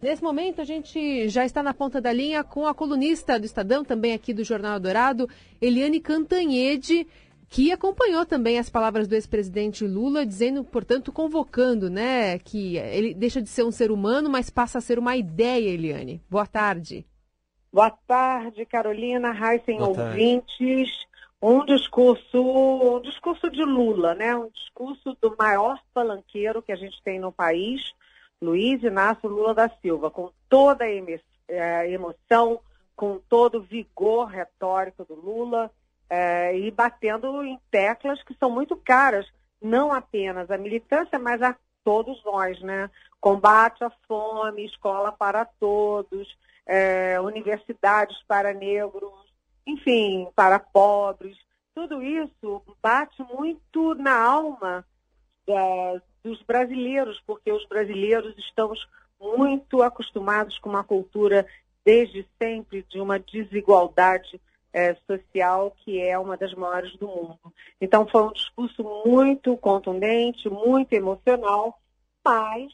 Nesse momento, a gente já está na ponta da linha com a colunista do Estadão, também aqui do Jornal Dourado, Eliane Cantanhede, que acompanhou também as palavras do ex-presidente Lula, dizendo, portanto, convocando, né, que ele deixa de ser um ser humano, mas passa a ser uma ideia, Eliane. Boa tarde. Boa tarde, Carolina, Heisen ouvintes. Um discurso, um discurso de Lula, né? Um discurso do maior palanqueiro que a gente tem no país, Luiz Inácio Lula da Silva, com toda a é, emoção, com todo o vigor retórico do Lula é, e batendo em teclas que são muito caras, não apenas à militância, mas a todos nós, né? Combate à fome, escola para todos, é, universidades para negros, enfim, para pobres. Tudo isso bate muito na alma é, dos brasileiros, porque os brasileiros estamos muito acostumados com uma cultura desde sempre de uma desigualdade é, social que é uma das maiores do mundo. Então foi um discurso muito contundente, muito emocional, mas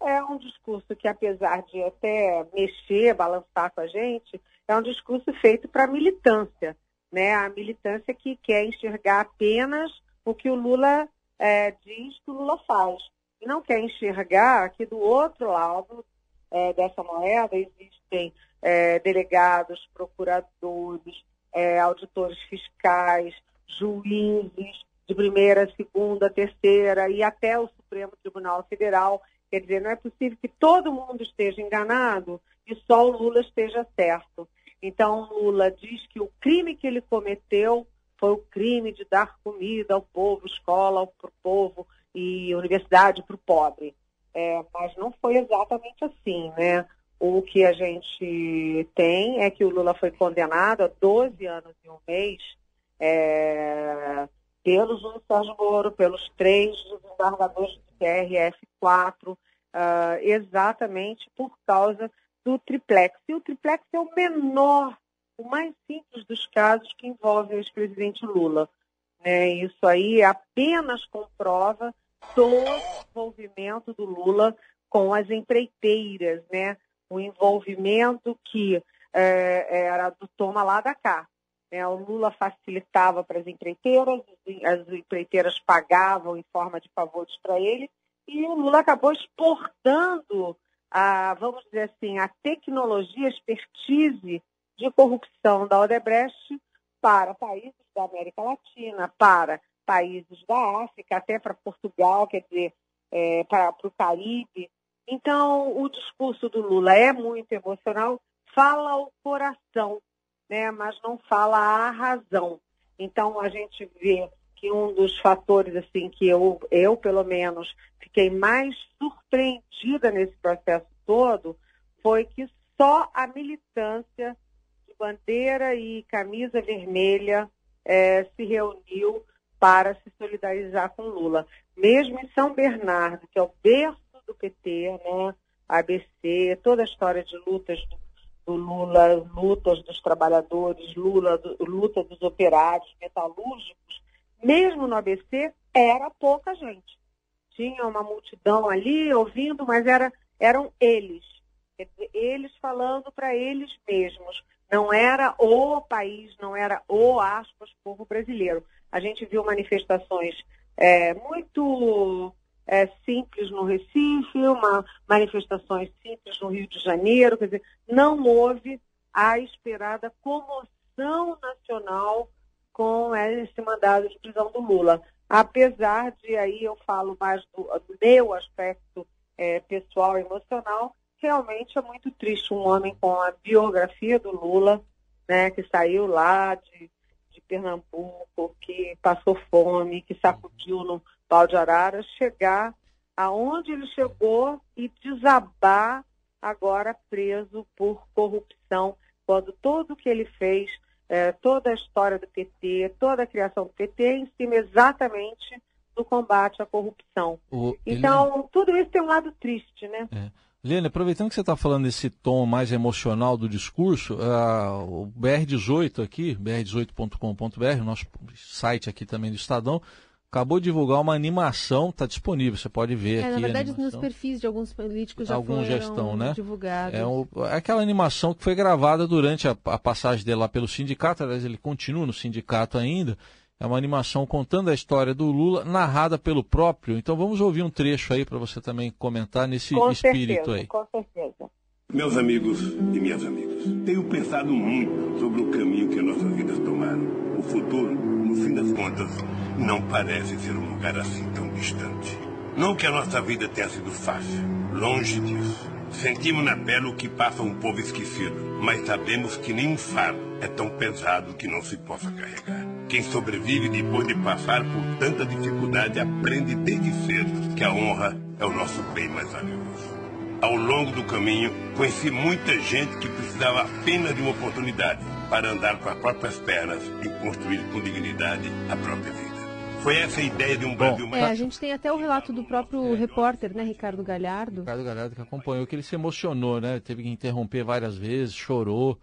é um discurso que, apesar de até mexer, balançar com a gente, é um discurso feito para a militância, né? A militância que quer enxergar apenas o que o Lula é, diz que o Lula faz. E não quer enxergar que do outro lado é, dessa moeda existem é, delegados, procuradores, é, auditores fiscais, juízes de primeira, segunda, terceira e até o Supremo Tribunal Federal. Quer dizer, não é possível que todo mundo esteja enganado e só o Lula esteja certo. Então, Lula diz que o crime que ele cometeu foi o crime de dar comida ao povo, escola para o povo e universidade para o pobre. É, mas não foi exatamente assim, né? O que a gente tem é que o Lula foi condenado a 12 anos e um mês é, pelo Júlio Sérgio Moro, pelos três desembargadores do TRF-4, uh, exatamente por causa do triplex. E o triplex é o menor, o mais simples dos casos que envolve o ex-presidente Lula. É, isso aí apenas comprova do envolvimento do Lula com as empreiteiras, né? O envolvimento que é, era do toma lá da cá. Né? O Lula facilitava para as empreiteiras, as empreiteiras pagavam em forma de favores para ele, e o Lula acabou exportando a, vamos dizer assim, a tecnologia, a expertise de corrupção da Odebrecht para países da América Latina, para países da África, até para Portugal, quer dizer, é, para, para o Caribe. Então, o discurso do Lula é muito emocional, fala ao coração, né, mas não fala à razão. Então, a gente vê que um dos fatores assim que eu, eu pelo menos fiquei mais surpreendida nesse processo todo foi que só a militância bandeira e camisa vermelha é, se reuniu para se solidarizar com Lula. Mesmo em São Bernardo, que é o berço do PT, né, ABC, toda a história de lutas do, do Lula, lutas dos trabalhadores, Lula, do, luta dos operários metalúrgicos, mesmo no ABC, era pouca gente. Tinha uma multidão ali ouvindo, mas era, eram eles. Eles falando para eles mesmos. Não era o país, não era o aspas, povo brasileiro. A gente viu manifestações é, muito é, simples no Recife, uma, manifestações simples no Rio de Janeiro, quer dizer, não houve a esperada comoção nacional com esse mandado de prisão do Lula. Apesar de aí eu falo mais do, do meu aspecto é, pessoal emocional, realmente é muito triste um homem com a biografia do Lula, né, que saiu lá de Pernambuco, que passou fome, que sacudiu no pau de arara, chegar aonde ele chegou e desabar agora preso por corrupção, quando tudo o que ele fez, é, toda a história do PT, toda a criação do PT é em cima exatamente do combate à corrupção. O, então, ele... tudo isso tem um lado triste, né? É. Lene, aproveitando que você está falando desse tom mais emocional do discurso, uh, o BR18 aqui, br18.com.br, nosso site aqui também do Estadão, acabou de divulgar uma animação, está disponível, você pode ver é, aqui. Na verdade, nos perfis de alguns políticos já Alguns foram já estão, né? divulgados. É, o, é aquela animação que foi gravada durante a, a passagem dele lá pelo sindicato, aliás, ele continua no sindicato ainda. É uma animação contando a história do Lula, narrada pelo próprio. Então vamos ouvir um trecho aí para você também comentar nesse com espírito certeza, aí. Com certeza. Meus amigos e minhas amigas, tenho pensado muito sobre o caminho que nossas vidas tomaram. O futuro, no fim das contas, não parece ser um lugar assim tão distante. Não que a nossa vida tenha sido fácil, longe disso. Sentimos na pele o que passa um povo esquecido, mas sabemos que nenhum fardo é tão pesado que não se possa carregar. Quem sobrevive depois de passar por tanta dificuldade aprende desde cedo que a honra é o nosso bem mais valioso. Ao longo do caminho, conheci muita gente que precisava apenas de uma oportunidade para andar com as próprias pernas e construir com dignidade a própria vida. Foi essa a ideia de um Brasil mais... É, a gente tem até o relato do próprio repórter, né, Ricardo Galhardo. Ricardo Galhardo que acompanhou, que ele se emocionou, né? Teve que interromper várias vezes, chorou,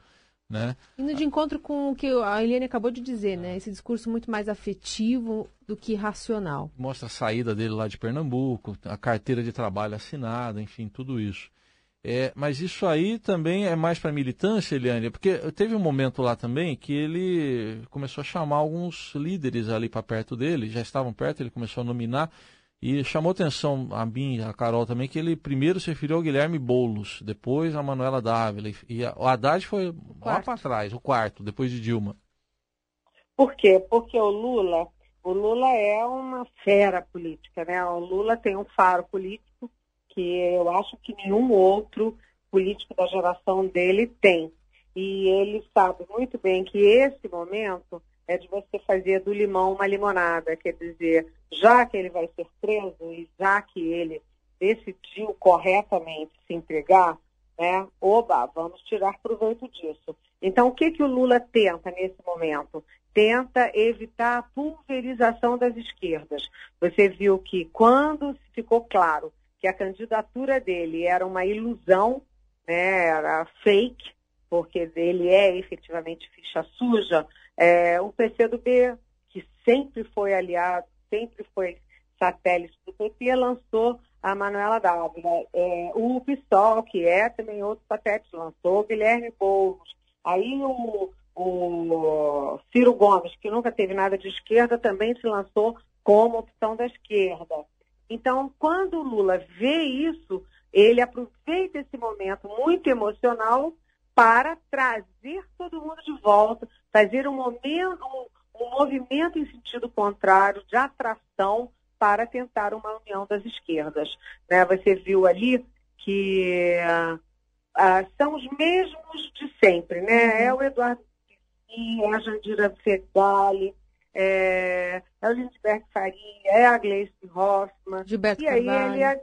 né? Indo de encontro com o que a Eliane acabou de dizer, né? Esse discurso muito mais afetivo do que racional. Mostra a saída dele lá de Pernambuco, a carteira de trabalho assinada, enfim, tudo isso. É, mas isso aí também é mais para militância, Eliane, porque teve um momento lá também que ele começou a chamar alguns líderes ali para perto dele, já estavam perto, ele começou a nominar e chamou atenção a mim e a Carol também que ele primeiro se referiu ao Guilherme Boulos, depois a Manuela Dávila e a, o Haddad foi lá para trás, o quarto, depois de Dilma. Por quê? Porque o Lula, o Lula é uma fera política, né? O Lula tem um faro político que eu acho que nenhum outro político da geração dele tem. E ele sabe muito bem que esse momento é de você fazer do limão uma limonada, quer dizer, já que ele vai ser preso e já que ele decidiu corretamente se entregar, né, oba, vamos tirar proveito disso. Então, o que, que o Lula tenta nesse momento? Tenta evitar a pulverização das esquerdas. Você viu que quando ficou claro que a candidatura dele era uma ilusão, né, era fake, porque ele é efetivamente ficha suja, é, o PCdoB, que sempre foi aliado, sempre foi satélite do PT, lançou a Manuela Dávila. É, o PSOL, que é também outro satélite, lançou o Guilherme Boulos. Aí o, o Ciro Gomes, que nunca teve nada de esquerda, também se lançou como opção da esquerda. Então, quando o Lula vê isso, ele aproveita esse momento muito emocional para trazer todo mundo de volta, fazer um, momento, um movimento em sentido contrário, de atração, para tentar uma união das esquerdas. Né? Você viu ali que ah, são os mesmos de sempre, né? É o Eduardo Piscin, é a Jandira Fegali, é, é o Lindbergh Faria, é a Gleice Hoffmann. Gilberto e aí Carvalho. ele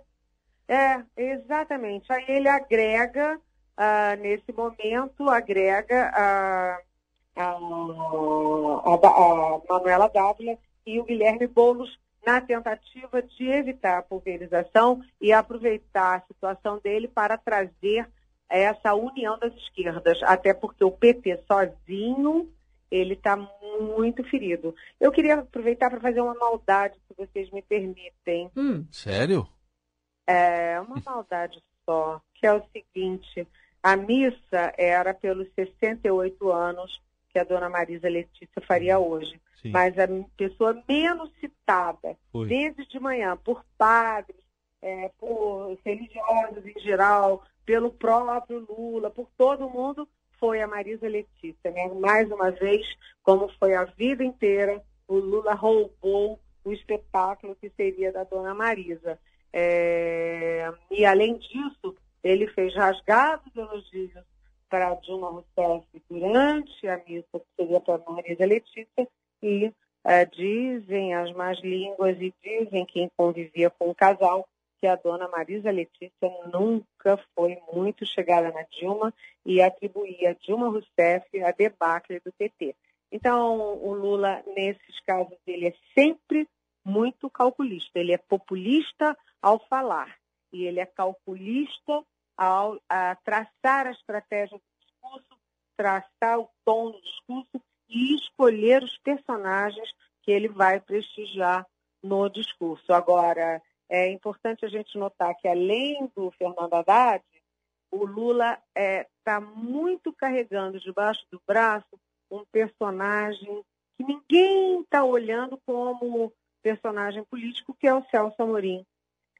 é, exatamente. Aí ele agrega ah, nesse momento, agrega a, a, a, a Manuela Dávila e o Guilherme Boulos na tentativa de evitar a pulverização e aproveitar a situação dele para trazer essa união das esquerdas, até porque o PT sozinho ele está muito ferido. Eu queria aproveitar para fazer uma maldade, se vocês me permitem. Hum, Sério? É uma maldade só, que é o seguinte: a missa era pelos 68 anos que a dona Marisa Letícia faria hoje. Sim. Mas a pessoa menos citada, Foi. desde de manhã, por padres, é, por religiosos em geral, pelo próprio Lula, por todo mundo, foi a Marisa Letícia. Né? Mais uma vez, como foi a vida inteira, o Lula roubou o espetáculo que seria da dona Marisa. É, e, além disso, ele fez rasgados elogios para Dilma Rousseff durante a missa, que seria para Marisa Letícia, e é, dizem as más línguas e dizem quem convivia com o casal que a dona Marisa Letícia nunca foi muito chegada na Dilma e atribuía a Dilma Rousseff a debacle do PT. Então, o Lula, nesses casos, ele é sempre muito calculista. Ele é populista ao falar e ele é calculista ao a traçar a estratégia do discurso, traçar o tom do discurso e escolher os personagens que ele vai prestigiar no discurso. Agora, é importante a gente notar que, além do Fernando Haddad, o Lula está é, tá muito carregando debaixo do braço um personagem que ninguém está olhando como personagem político, que é o Celso Amorim.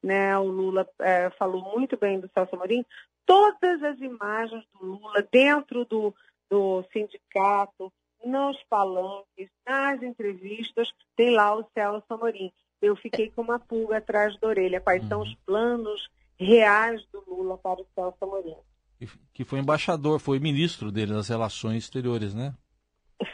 Né? O Lula é, falou muito bem do Celso Amorim. Todas as imagens do Lula dentro do, do sindicato, nos palanques, nas entrevistas, tem lá o Celso Amorim. Eu fiquei com uma pulga atrás da orelha. Quais uhum. são os planos reais do Lula para o Celso Amorim? Que foi embaixador, foi ministro dele das Relações Exteriores, né?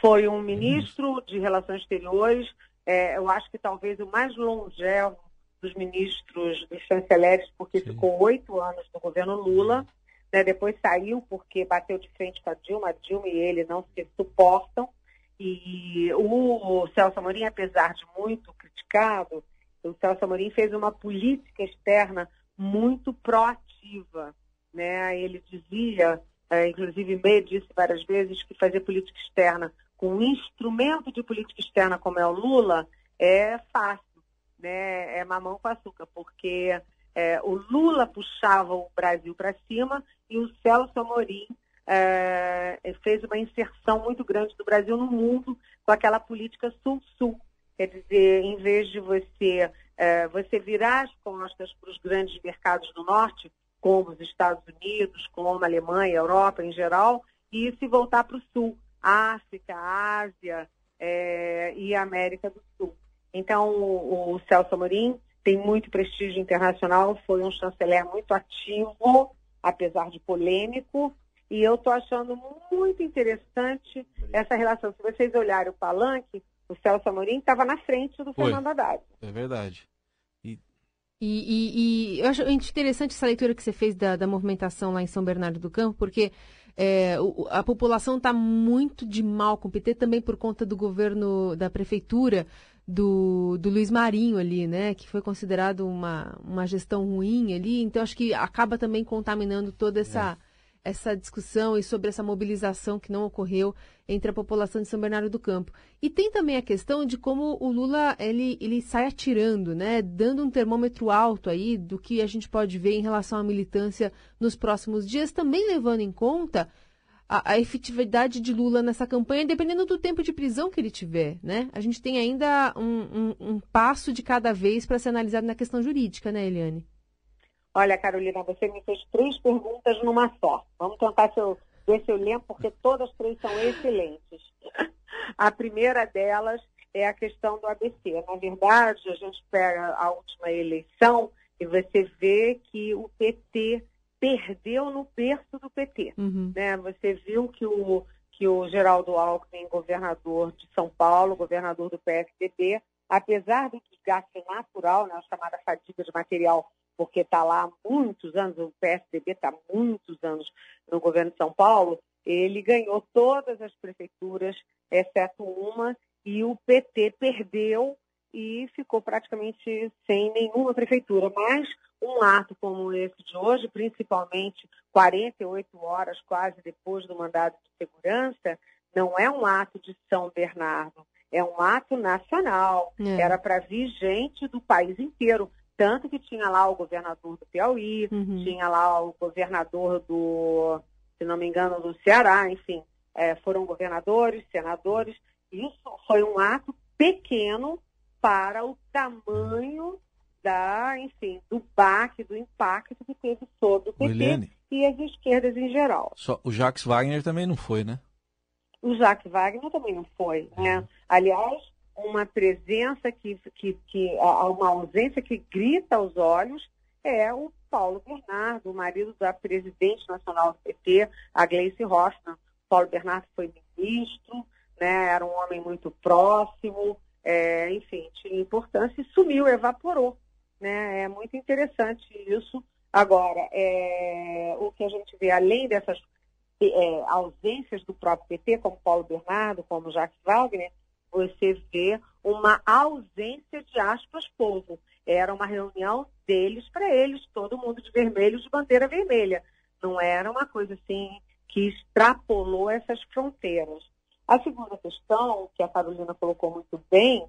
Foi um ministro de Relações Exteriores, é, eu acho que talvez o mais longevo dos ministros, dos chanceleres, porque Sim. ficou oito anos no governo Lula, né, depois saiu porque bateu de frente com a Dilma, a Dilma e ele não se suportam, e o Celso Amorim, apesar de muito criticado, o Celso Amorim fez uma política externa muito proativa. Né? Ele dizia é, inclusive May disse várias vezes que fazer política externa com um instrumento de política externa como é o Lula é fácil, né? é mamão com açúcar, porque é, o Lula puxava o Brasil para cima e o Celso Amorim é, fez uma inserção muito grande do Brasil no mundo com aquela política sul-sul. Quer dizer, em vez de você, é, você virar as costas para os grandes mercados do norte, como os Estados Unidos, como a Alemanha, a Europa em geral, e se voltar para o Sul, África, Ásia é, e América do Sul. Então, o, o Celso Amorim tem muito prestígio internacional, foi um chanceler muito ativo, apesar de polêmico, e eu estou achando muito interessante essa relação. Se vocês olharem o palanque, o Celso Amorim estava na frente do Foi. Fernando Haddad. É verdade. E, e, e, eu acho interessante essa leitura que você fez da, da movimentação lá em São Bernardo do Campo, porque é, o, a população está muito de mal com o PT também por conta do governo da prefeitura do, do Luiz Marinho ali, né? Que foi considerado uma, uma gestão ruim ali. Então acho que acaba também contaminando toda essa. É essa discussão e sobre essa mobilização que não ocorreu entre a população de São Bernardo do Campo. E tem também a questão de como o Lula ele, ele sai atirando, né, dando um termômetro alto aí do que a gente pode ver em relação à militância nos próximos dias, também levando em conta a, a efetividade de Lula nessa campanha, dependendo do tempo de prisão que ele tiver, né? A gente tem ainda um, um, um passo de cada vez para ser analisado na questão jurídica, né, Eliane? Olha, Carolina, você me fez três perguntas numa só. Vamos tentar se eu, ver se eu lembro, porque todas três são excelentes. A primeira delas é a questão do ABC. Na verdade, a gente pega a última eleição e você vê que o PT perdeu no berço do PT. Uhum. Né? Você viu que o, que o Geraldo Alckmin, governador de São Paulo, governador do PSDB, apesar do desgaste natural, né, a chamada fadiga de material porque está lá há muitos anos, o PSDB está há muitos anos no governo de São Paulo, ele ganhou todas as prefeituras, exceto uma, e o PT perdeu e ficou praticamente sem nenhuma prefeitura. Mas um ato como esse de hoje, principalmente 48 horas quase depois do mandado de segurança, não é um ato de São Bernardo, é um ato nacional. É. Era para vir gente do país inteiro. Tanto que tinha lá o governador do Piauí, uhum. tinha lá o governador do, se não me engano, do Ceará, enfim, é, foram governadores, senadores. Isso foi um ato pequeno para o tamanho da, enfim, do baque, do impacto que teve sobre o PT Williane, e as esquerdas em geral. Só, o Jacques Wagner também não foi, né? O Jacques Wagner também não foi, né? Uhum. Aliás, uma presença que, que, que uma ausência que grita aos olhos é o Paulo Bernardo, o marido da presidente nacional do PT, a Gleice Hoffmann. Paulo Bernardo foi ministro, né, era um homem muito próximo, é, enfim, tinha importância e sumiu, evaporou. Né? É muito interessante isso. Agora, é, o que a gente vê, além dessas é, ausências do próprio PT, como Paulo Bernardo, como Jacques Wagner, você vê uma ausência de aspas povo. Era uma reunião deles para eles, todo mundo de vermelho, de bandeira vermelha. Não era uma coisa assim que extrapolou essas fronteiras. A segunda questão, que a Carolina colocou muito bem,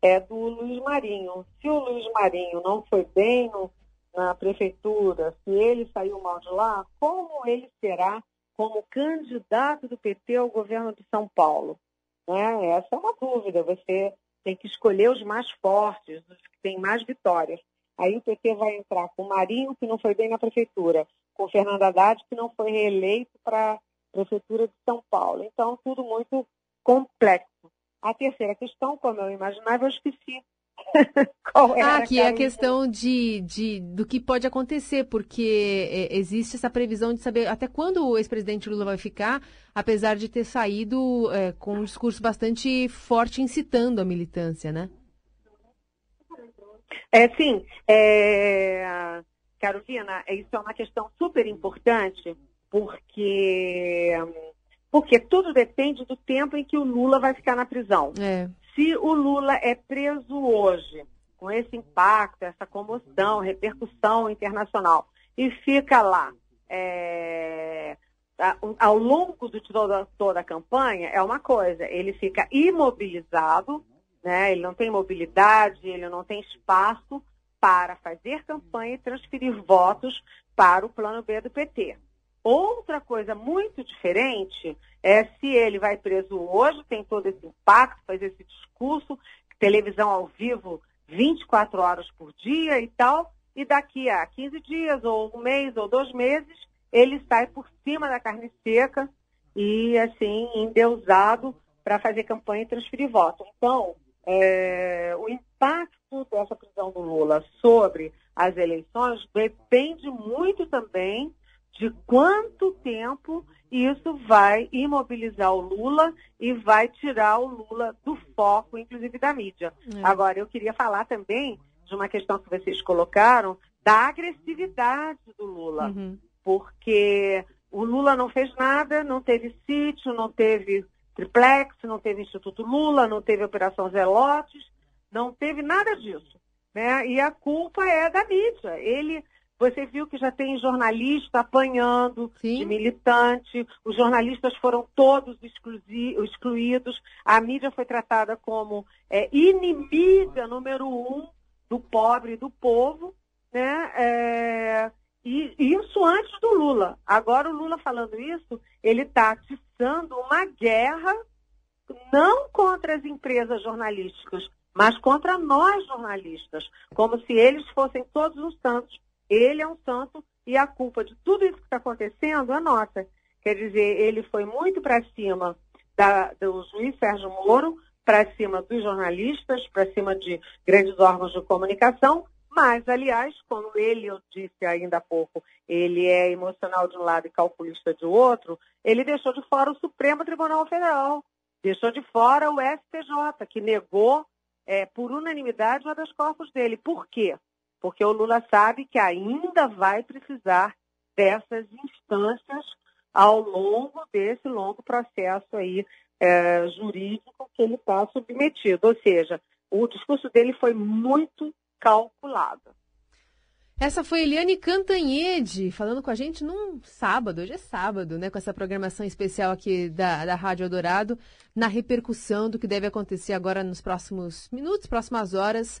é do Luiz Marinho. Se o Luiz Marinho não foi bem no, na prefeitura, se ele saiu mal de lá, como ele será como candidato do PT ao governo de São Paulo? Né? Essa é uma dúvida. Você tem que escolher os mais fortes, os que têm mais vitórias. Aí o PT vai entrar com o Marinho, que não foi bem na prefeitura, com o Fernando Haddad, que não foi reeleito para prefeitura de São Paulo. Então, tudo muito complexo. A terceira questão, como eu imaginava, eu esqueci. Qual era, ah, que é a questão de, de, do que pode acontecer, porque é, existe essa previsão de saber até quando o ex-presidente Lula vai ficar, apesar de ter saído é, com um discurso bastante forte incitando a militância, né? É, sim. É... Carolina, isso é uma questão super importante, porque porque tudo depende do tempo em que o Lula vai ficar na prisão. É. Se o Lula é preso hoje, com esse impacto, essa comoção, repercussão internacional, e fica lá é, ao longo de toda, toda a campanha, é uma coisa, ele fica imobilizado, né? ele não tem mobilidade, ele não tem espaço para fazer campanha e transferir votos para o plano B do PT. Outra coisa muito diferente é se ele vai preso hoje, tem todo esse impacto, faz esse discurso, televisão ao vivo 24 horas por dia e tal, e daqui a 15 dias, ou um mês, ou dois meses, ele sai por cima da carne seca e, assim, endeusado para fazer campanha e transferir voto. Então, é, o impacto dessa prisão do Lula sobre as eleições depende muito também de quanto tempo isso vai imobilizar o Lula e vai tirar o Lula do foco, inclusive da mídia. É. Agora, eu queria falar também de uma questão que vocês colocaram, da agressividade do Lula. Uhum. Porque o Lula não fez nada, não teve sítio, não teve triplex, não teve Instituto Lula, não teve Operação Zelotes, não teve nada disso. Né? E a culpa é da mídia. Ele você viu que já tem jornalista apanhando Sim. de militante, os jornalistas foram todos excluídos, a mídia foi tratada como é, inimiga número um do pobre e do povo, né? É, e isso antes do Lula. Agora o Lula falando isso, ele está atiçando uma guerra não contra as empresas jornalísticas, mas contra nós jornalistas, como se eles fossem todos os santos ele é um santo e a culpa de tudo isso que está acontecendo é nossa. Quer dizer, ele foi muito para cima da, do juiz Sérgio Moro, para cima dos jornalistas, para cima de grandes órgãos de comunicação, mas, aliás, como ele, eu disse ainda há pouco, ele é emocional de um lado e calculista de outro, ele deixou de fora o Supremo Tribunal Federal, deixou de fora o STJ, que negou é, por unanimidade o habeas corpus dele. Por quê? Porque o Lula sabe que ainda vai precisar dessas instâncias ao longo desse longo processo aí é, jurídico que ele está submetido. Ou seja, o discurso dele foi muito calculado. Essa foi Eliane Cantanhede falando com a gente num sábado, hoje é sábado, né? Com essa programação especial aqui da, da Rádio Eldorado, na repercussão do que deve acontecer agora nos próximos minutos, próximas horas,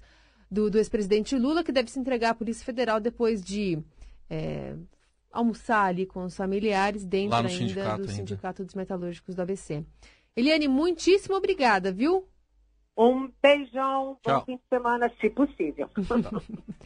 do, do ex-presidente Lula, que deve se entregar à Polícia Federal depois de é, almoçar ali com os familiares dentro ainda sindicato do ainda. Sindicato dos Metalúrgicos do ABC. Eliane, muitíssimo obrigada, viu? Um beijão, Tchau. bom fim de semana, se possível.